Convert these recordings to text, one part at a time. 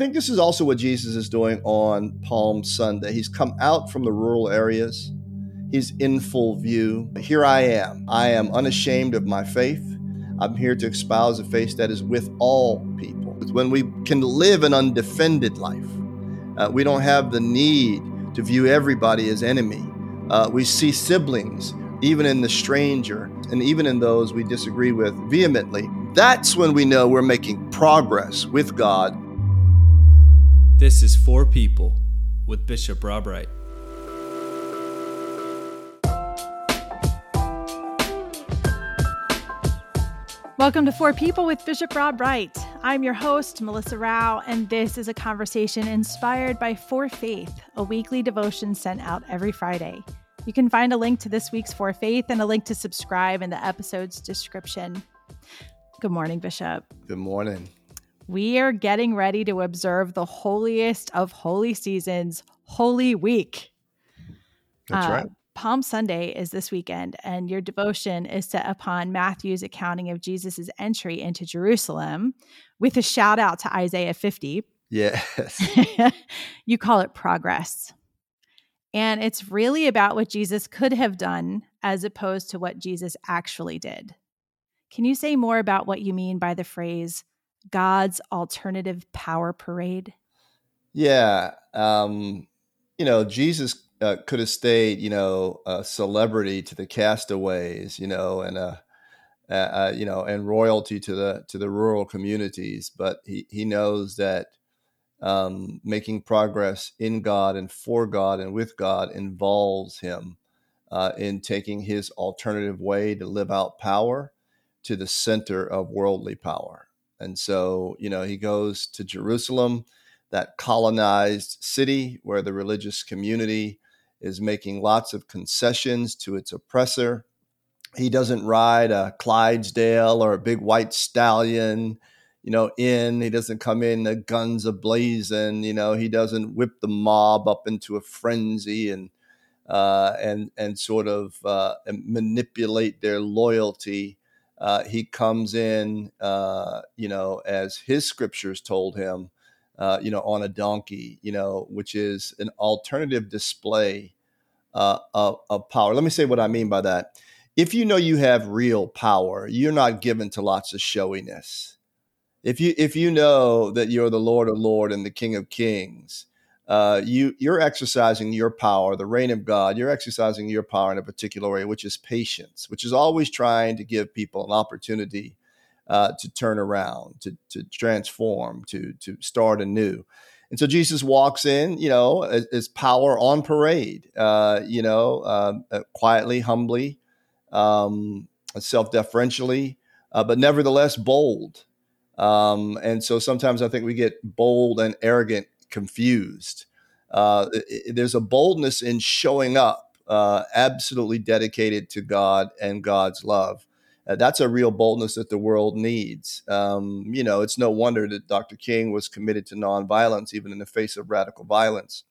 I think this is also what Jesus is doing on Palm Sunday. He's come out from the rural areas. He's in full view. Here I am. I am unashamed of my faith. I'm here to espouse a faith that is with all people. When we can live an undefended life, uh, we don't have the need to view everybody as enemy. Uh, we see siblings, even in the stranger, and even in those we disagree with vehemently. That's when we know we're making progress with God. This is For People with Bishop Rob Wright. Welcome to For People with Bishop Rob Wright. I'm your host, Melissa Rao, and this is a conversation inspired by For Faith, a weekly devotion sent out every Friday. You can find a link to this week's For Faith and a link to subscribe in the episode's description. Good morning, Bishop. Good morning. We are getting ready to observe the holiest of holy seasons, Holy Week. That's uh, right. Palm Sunday is this weekend, and your devotion is set upon Matthew's accounting of Jesus' entry into Jerusalem with a shout out to Isaiah 50. Yes. you call it progress. And it's really about what Jesus could have done as opposed to what Jesus actually did. Can you say more about what you mean by the phrase God's alternative power parade? Yeah. Um, you know, Jesus uh, could have stayed, you know, a celebrity to the castaways, you know, and a, uh, uh, you know, and royalty to the to the rural communities. But he he knows that um, making progress in God and for God and with God involves him uh, in taking his alternative way to live out power to the center of worldly power. And so, you know, he goes to Jerusalem, that colonized city where the religious community is making lots of concessions to its oppressor. He doesn't ride a Clydesdale or a big white stallion, you know, in. He doesn't come in the guns ablazing. You know, he doesn't whip the mob up into a frenzy and uh, and and sort of uh, manipulate their loyalty. Uh, he comes in, uh, you know, as his scriptures told him, uh, you know, on a donkey, you know, which is an alternative display uh, of, of power. Let me say what I mean by that. If you know you have real power, you're not given to lots of showiness. If you if you know that you're the Lord of Lord and the King of Kings, uh, you you're exercising your power, the reign of God. You're exercising your power in a particular way, which is patience, which is always trying to give people an opportunity uh, to turn around, to to transform, to to start anew. And so Jesus walks in, you know, as, power on parade, uh, you know, um, uh, quietly, humbly, um, self-deferentially, uh, but nevertheless bold. Um, and so sometimes I think we get bold and arrogant confused. Uh, there's a boldness in showing up, uh, absolutely dedicated to God and God's love. Uh, that's a real boldness that the world needs. Um, you know, it's no wonder that Dr. King was committed to nonviolence, even in the face of radical violence,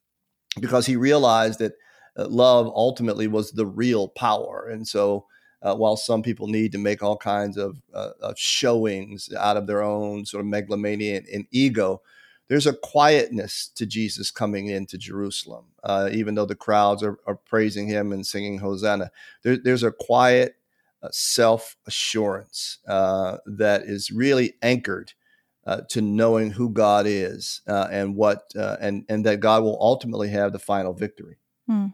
because he realized that uh, love ultimately was the real power. And so, uh, while some people need to make all kinds of, uh, of, showings out of their own sort of megalomania and, and, ego, there's a quietness to Jesus coming into Jerusalem, uh, even though the crowds are, are, praising him and singing Hosanna. There, there's a quiet self assurance uh, that is really anchored uh, to knowing who God is uh, and what uh, and and that God will ultimately have the final victory. Hmm.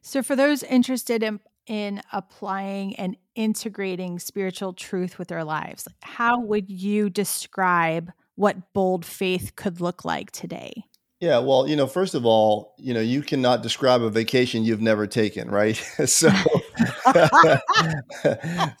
So, for those interested in in applying and integrating spiritual truth with their lives, how would you describe what bold faith could look like today? Yeah, well, you know, first of all, you know, you cannot describe a vacation you've never taken, right? so,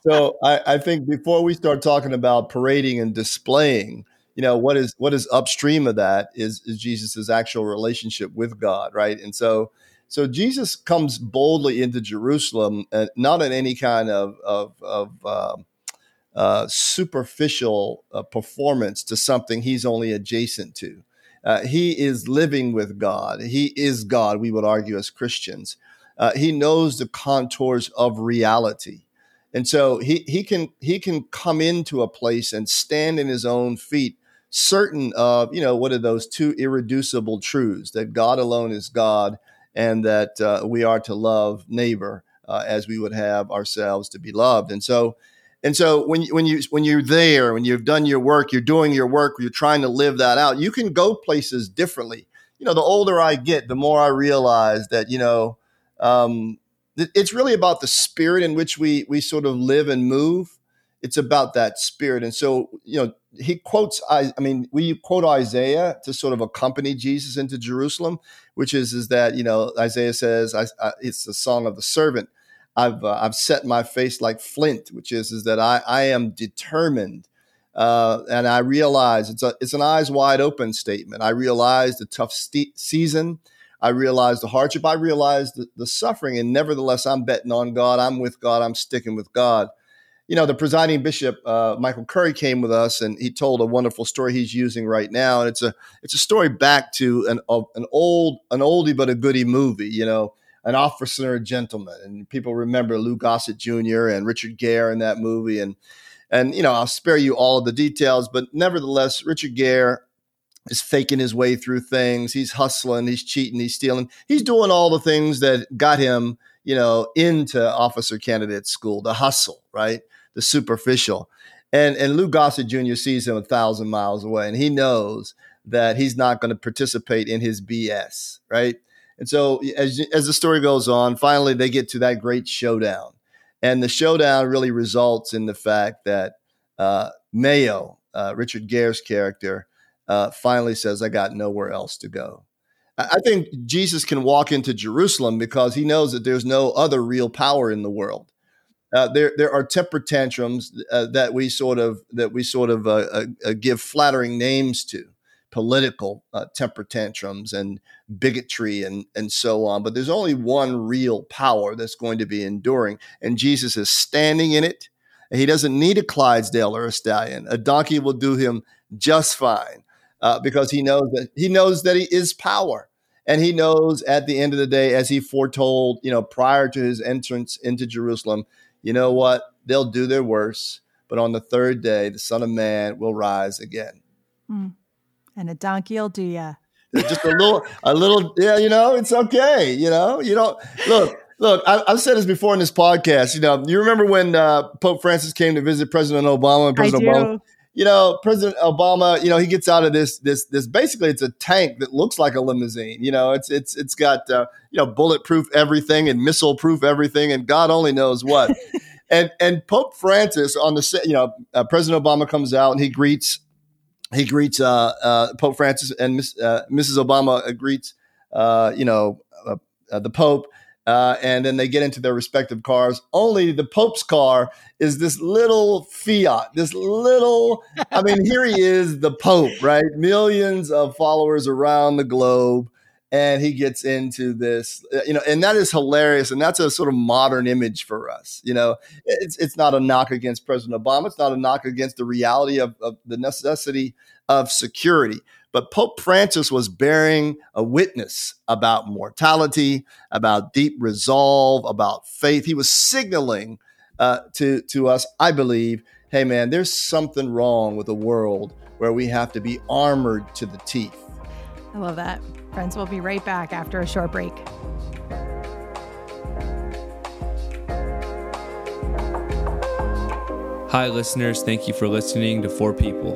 so I, I, think before we start talking about parading and displaying, you know, what is what is upstream of that is is Jesus's actual relationship with God, right? And so, so Jesus comes boldly into Jerusalem, uh, not in any kind of of, of uh, uh, superficial uh, performance to something he's only adjacent to. Uh, he is living with God. He is God, we would argue as Christians. Uh, he knows the contours of reality. And so he, he can he can come into a place and stand in his own feet certain of, you know, what are those two irreducible truths that God alone is God and that uh, we are to love neighbor uh, as we would have ourselves to be loved. And so, and so when when you when you're there, when you've done your work, you're doing your work, you're trying to live that out. You can go places differently. You know, the older I get, the more I realize that you know um, it's really about the spirit in which we we sort of live and move. It's about that spirit, and so you know he quotes. I, I mean, we quote Isaiah to sort of accompany Jesus into Jerusalem, which is is that you know Isaiah says I, I, it's the song of the servant I've uh, I've set my face like flint, which is is that I I am determined, uh, and I realize it's a it's an eyes wide open statement. I realize the tough season. I realize the hardship. I realize the, the suffering, and nevertheless, I'm betting on God. I'm with God. I'm sticking with God. You know, the presiding bishop uh, Michael Curry came with us, and he told a wonderful story he's using right now, and it's a it's a story back to an an old an oldie but a goodie movie. You know, an officer and a gentleman. And people remember Lou Gossett Jr. and Richard Gere in that movie. And and you know, I'll spare you all of the details, but nevertheless, Richard Gere is faking his way through things. He's hustling, he's cheating, he's stealing, he's doing all the things that got him, you know, into officer candidate school, the hustle, right? The superficial. And and Lou Gossett Jr. sees him a thousand miles away, and he knows that he's not going to participate in his BS, right? And so as as the story goes on, finally they get to that great showdown, and the showdown really results in the fact that uh, Mayo, uh, Richard Gere's character, uh, finally says, "I got nowhere else to go." I think Jesus can walk into Jerusalem because he knows that there's no other real power in the world. Uh, there, there are temper tantrums uh, that we sort of that we sort of uh, uh, uh give flattering names to political uh, temper tantrums and bigotry and, and so on. But there's only one real power that's going to be enduring. And Jesus is standing in it. he doesn't need a Clydesdale or a stallion. A donkey will do him just fine uh, because he knows that he knows that he is power. And he knows at the end of the day, as he foretold, you know, prior to his entrance into Jerusalem, you know what? They'll do their worst, but on the third day, the Son of Man will rise again. Mm. And a donkey will do ya. Just a little, a little, yeah, you know, it's okay. You know, you don't look, look, I, have said this before in this podcast. You know, you remember when uh, Pope Francis came to visit President Obama and President Obama? You know, President Obama, you know, he gets out of this, this, this. Basically, it's a tank that looks like a limousine. You know, it's, it's, it's got, uh, you know, bulletproof everything and missile proof everything, and God only knows what. and and Pope Francis on the, you know, uh, President Obama comes out and he greets he greets uh, uh, Pope Francis and Miss, uh, Mrs. Obama greets, uh, you know, uh, uh, the Pope. and then they get into their respective cars. Only the Pope's car is this little Fiat, this little, I mean, here he is, the Pope, right? Millions of followers around the globe and he gets into this you know and that is hilarious and that's a sort of modern image for us you know? It's it's not a knock against president obama it's not a knock against the reality of, of the necessity of security but pope francis was bearing a witness about mortality about deep resolve about faith. He was signaling uh, to to us i believe hey man there's something wrong with a world where we have to be armored to the teeth i love that Friends, we'll be right back after a short break. Hi, listeners. Thank you for listening to For People,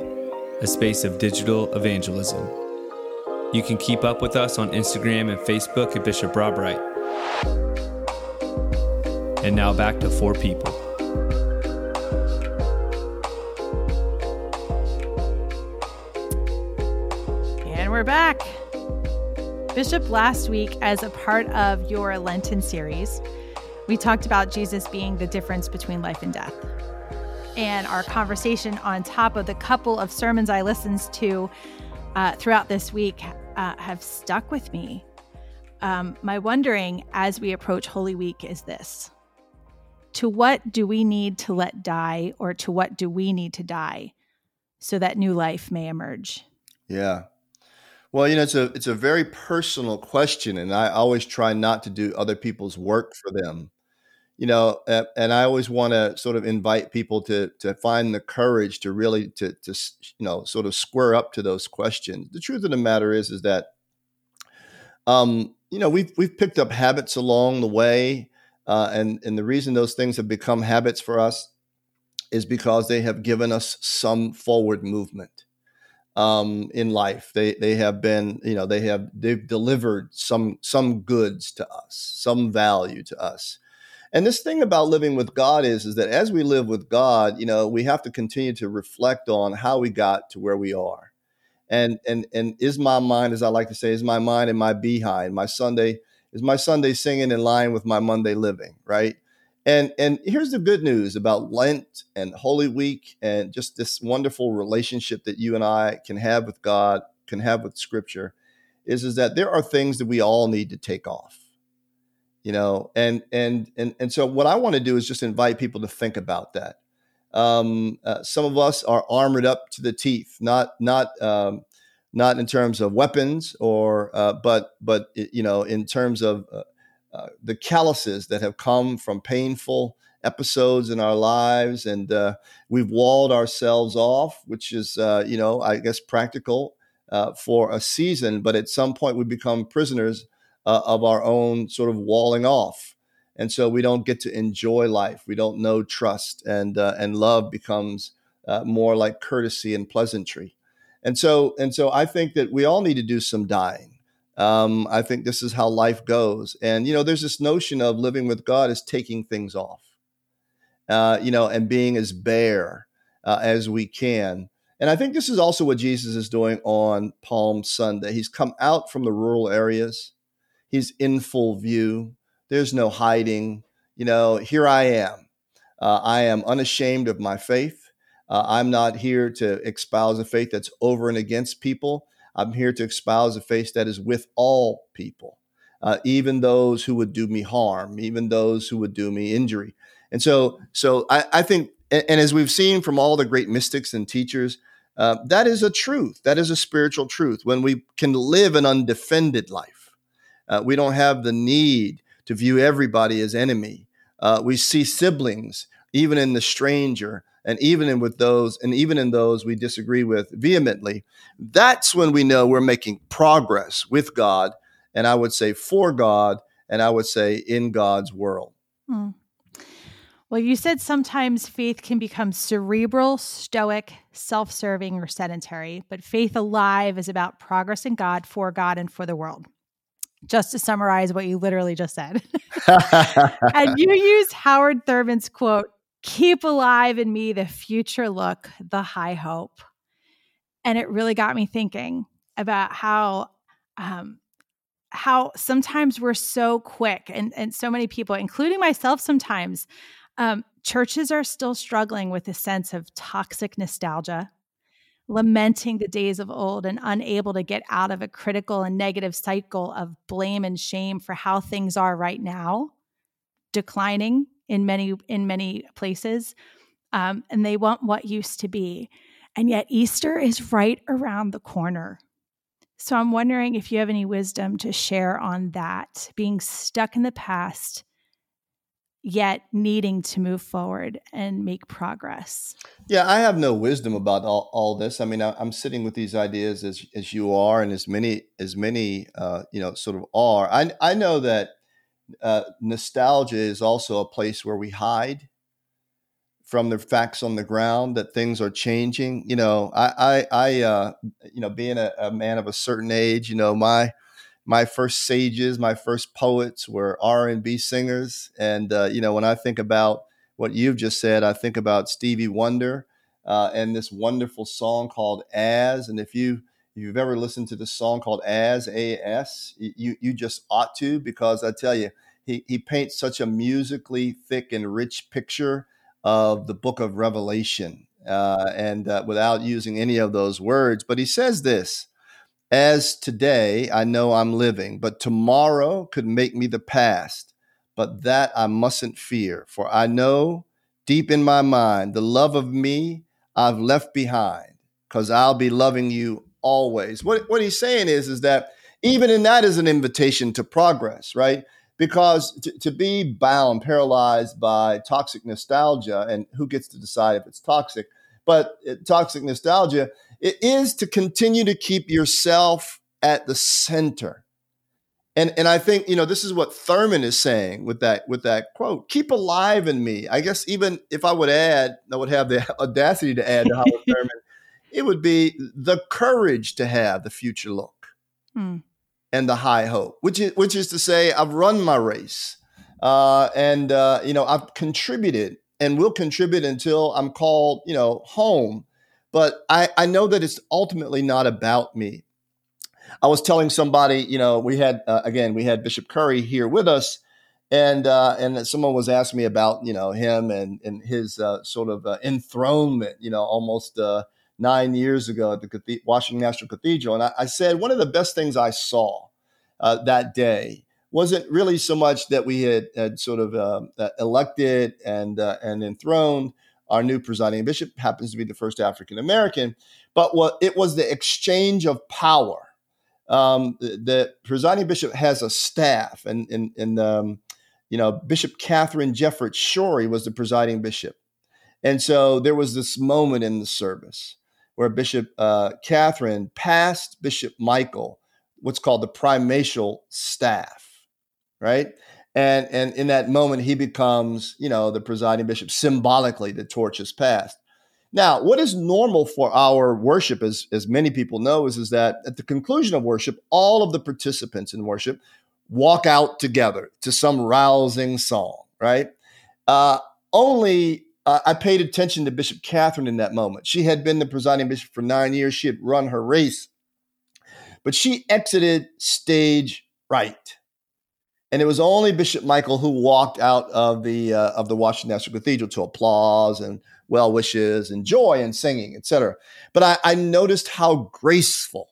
a space of digital evangelism. You can keep up with us on Instagram and Facebook at Bishop Rob Wright. And now back to For People. Back. Bishop, last week, as a part of your Lenten series, we talked about Jesus being the difference between life and death. And our conversation on top of the couple of sermons I listened to uh, throughout this week uh, have stuck with me. Um, my wondering as we approach Holy Week is this To what do we need to let die, or to what do we need to die so that new life may emerge? Yeah. Well, you know, it's a it's a very personal question, and I always try not to do other people's work for them. you know, and I always want to sort of invite people to to find the courage to really to to you know sort of square up to those questions. The truth of the matter is is that, um, you know, we've we've picked up habits along the way, uh, and and the reason those things have become habits for us is because they have given us some forward movement um, in life. They they have been you know they have they've delivered some some goods to us, some value to us. And this thing about living with God is, is that as we live with God, you know, we have to continue to reflect on how we got to where we are. And and and is my mind, as I like to say, is my mind and my behind, my Sunday, is my Sunday singing in line with my Monday living, right? And and here's the good news about Lent and Holy Week and just this wonderful relationship that you and I can have with God, can have with Scripture, is is that there are things that we all need to take off you know and and and and so what i want to do is just invite people to think about that. Um, uh, some of us are armored up to the teeth not not um, not in terms of weapons or uh, but but you know in terms of uh, uh, the calluses that have come from painful episodes in our lives and uh, we've walled ourselves off which is uh, you know i guess practical for a season but at some point we become prisoners uh, of our own sort of walling off. And so we don't get to enjoy life. We don't know trust, and uh, and love becomes uh, more like courtesy and pleasantry. And so and so I think that we all need to do some dying. Um, I think this is how life goes. And you know, there's this notion of living with God is taking things off, uh, you know, and being as bare uh, as we can. And I think this is also what Jesus is doing on Palm Sunday. He's come out from the rural areas. He's in full view. There's no hiding. You know, here I am. Uh, I am unashamed of my faith. Uh, I'm not here to espouse a faith that's over and against people. I'm here to espouse a faith that is with all people, uh, even those who would do me harm, even those who would do me injury. And so, so I, I think, and, and, as we've seen from all the great mystics and teachers, uh, that is a truth. That is a spiritual truth. When we can live an undefended life, uh, we don't have the need to view everybody as enemy. Uh, we see siblings, even in the stranger, and even in with those, and even in those we disagree with vehemently. That's when we know we're making progress with God, and I would say for God, and I would say in God's world. Hmm. Well, you said sometimes faith can become cerebral, stoic, self serving, or sedentary, but faith alive is about progress in God, for God, and for the world just to summarize what you literally just said. and you used Howard Thurman's quote, keep alive in me the future look, the high hope. And it really got me thinking about how um, how sometimes we're so quick and, and so many people, including myself sometimes, um, churches are still struggling with a sense of toxic nostalgia lamenting the days of old and unable to get out of a critical and negative cycle of blame and shame for how things are right now declining in many in many places um, and they want what used to be and yet easter is right around the corner so i'm wondering if you have any wisdom to share on that being stuck in the past yet needing to move forward and make progress. Yeah, I have no wisdom about all, all this. I mean, I, am sitting with these ideas as as you are, and as many as many uh, you know sort of are. I I know that uh, nostalgia is also a place where we hide from the facts on the ground that things are changing. You know, I I, I uh, you know being a, a man of a certain age, you know my my first sages, my first poets were R and B singers, and uh, you know when I think about what you've just said, I think about Stevie Wonder uh, and this wonderful song called "As." And if you you've ever listened to the song called "As," A S, you you just ought to because I tell you, he he paints such a musically thick and rich picture of the Book of Revelation, uh, and uh, without using any of those words. But he says this. As today I know I'm living, but tomorrow could make me the past. But that I mustn't fear, for I know deep in my mind the love of me I've left behind, because I'll be loving you always. What, what he's saying is, is that even in that is an invitation to progress, right? because to, to be bound, paralyzed by toxic nostalgia, and who gets to decide if it's toxic? But it, toxic nostalgia, it is to continue to keep yourself at the center. And, and I think you know this is what Thurman is saying with that with that quote. Keep alive in me. I guess even if I would add, I would have the audacity to add to Howard Thurman. It would be the courage to have the future look. Hmm and the high hope, which is which is to say, I've run my race, uh, and uh, you know I've contributed and will contribute until I'm called, you know, home. But I, I know that it's ultimately not about me. I was telling somebody, you know, we had uh, again we had Bishop Curry here with us, and uh, and someone was asking me about you know him and and his uh, sort of uh, enthronement, you know, almost uh, nine years ago at the Washington National Cathedral. And I, I, said one of the best things I saw uh, that day wasn't really so much that we had, had sort of um, uh, elected and, uh, and enthroned our new presiding bishop, happens to be the first African American, but what it was the exchange of power. Um, the, the, presiding bishop has a staff, and, and, and um, you know, Bishop Katharine Jefferts Schori was the presiding bishop. And so there was this moment in the service where Bishop uh, Katharine passed Bishop Michael what's called the primatial staff, right? And and in that moment, he becomes, you know, the presiding bishop. Symbolically, the torch is passed. Now, what is normal for our worship, as, as many people know, is, is that at the conclusion of worship, all of the participants in worship walk out together to some rousing song, right? Uh, only uh, I paid attention to Bishop Katharine in that moment. She had been the presiding bishop for nine years. She had run her race, but she exited stage right. And it was only Bishop Michael who walked out of the uh, of the Washington National Cathedral to applause and well wishes and joy and singing, etc. But I, I noticed how graceful,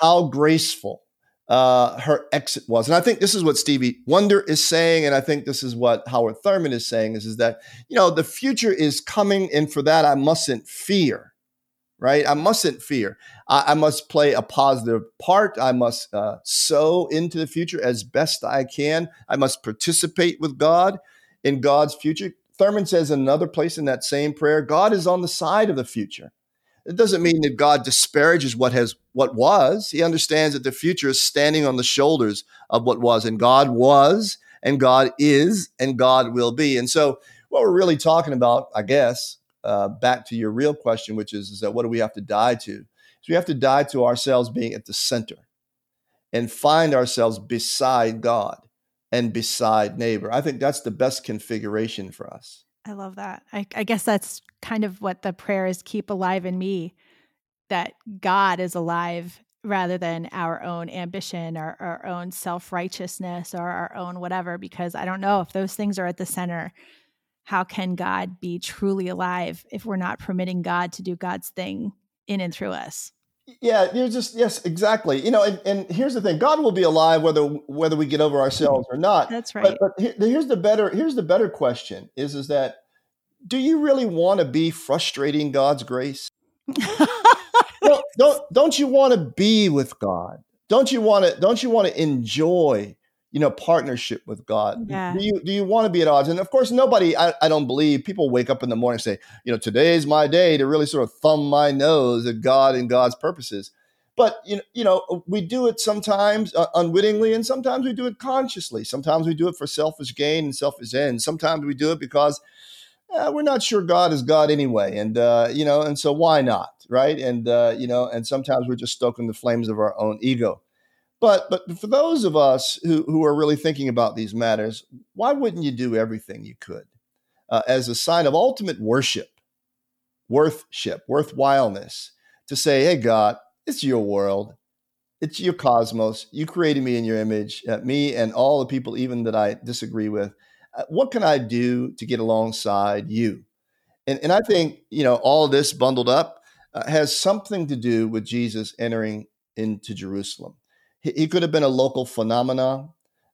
how graceful uh, her exit was. And I think this is what Stevie Wonder is saying, and I think this is what Howard Thurman is saying is, is that, you know, the future is coming, and for that I mustn't fear, right? I mustn't fear. I, I must play a positive part. I must uh, sow into the future as best I can. I must participate with God in God's future. Thurman says another place in that same prayer, God is on the side of the future. It doesn't mean that God disparages what has what was. He understands that the future is standing on the shoulders of what was, and God was, and God is, and God will be. And so, what we're really talking about, I guess, uh, back to your real question, which is, is that what do we have to die to? So we have to die to ourselves being at the center and find ourselves beside God and beside neighbor. I think that's the best configuration for us. I love that. I, I, guess that's kind of what the prayer is keep alive in me that God is alive rather than our own ambition or our own self righteousness or our own whatever, because I don't know if those things are at the center. How can God be truly alive if we're not permitting God to do God's thing in and through us? Yeah, you're just yes, exactly. You know, and, and here's the thing: God will be alive whether whether we get over ourselves or not. That's right. But, but here's the better here's the better question: is is that do you really want to be frustrating God's grace? don't, don't don't you want to be with God? Don't you want to don't you want to enjoy you know partnership with god. Yeah. do you do you want to be at odds? And of course nobody I, I don't believe people wake up in the morning and say you know today's my day to really sort of thumb my nose at god and god's purposes. But you know, you know we do it sometimes uh, unwittingly and sometimes we do it consciously. Sometimes we do it for selfish gain and selfish ends sometimes we do it because uh, we're not sure god is god anyway. And uh, you know and so why not right? And uh, you know and sometimes we're just stoking the flames of our own ego but but for those of us who, who are really thinking about these matters, why wouldn't you do everything you could uh, as a sign of ultimate worship, worthship, worthwhileness, to say, hey, God, it's your world. It's your cosmos. You created me in your image, uh, me and all the people, even that I disagree with. Uh, what can I do to get alongside you? And, and I think, you know, all this bundled up uh, has something to do with Jesus entering into Jerusalem he, he could have been a local phenomenon.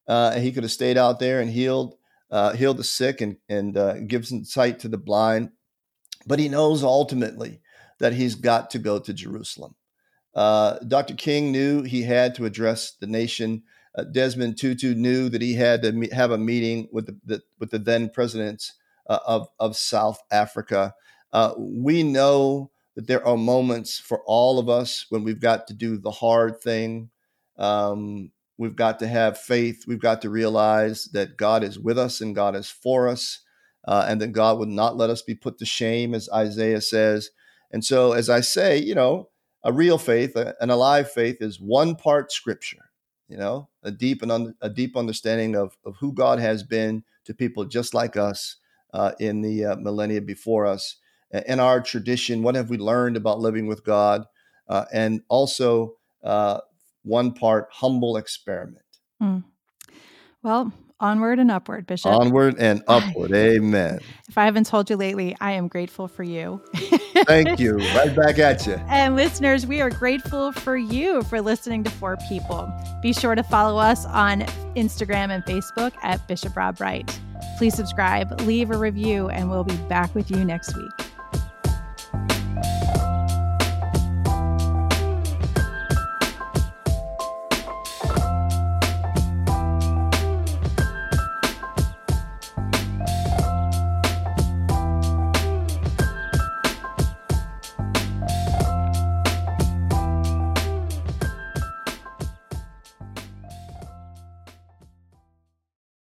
Uh, and he could have stayed out there and healed uh, healed the sick and and uh, gives sight to the blind. But he knows ultimately that he's got to go to Jerusalem. Uh, Dr. King knew he had to address the nation uh, Desmond Tutu knew that he had to me- have a meeting with the, the with the then presidents uh, of of South Africa. Uh, we know that there are moments for all of us when we've got to do the hard thing. Um, we've got to have faith. We've got to realize that God is with us and God is for us, uh, and that God would not let us be put to shame, as Isaiah says. And so, as I say, you know, a real faith, an alive faith, is one part Scripture you know, a deep and un- a deep understanding of, of who God has been to people just like us uh, in the uh, millennia before us. In our tradition, what have we learned about living with God? Uh, and also, uh, one part humble experiment. Mm. Well, Onward and upward, Bishop. Onward and upward. Amen. If I haven't told you lately, I am grateful for you. Thank you. Right back at you. And listeners, we are grateful for you for listening to For People. Be sure to follow us on Instagram and Facebook at Bishop Rob Wright. Please subscribe, leave a review, and we'll be back with you next week.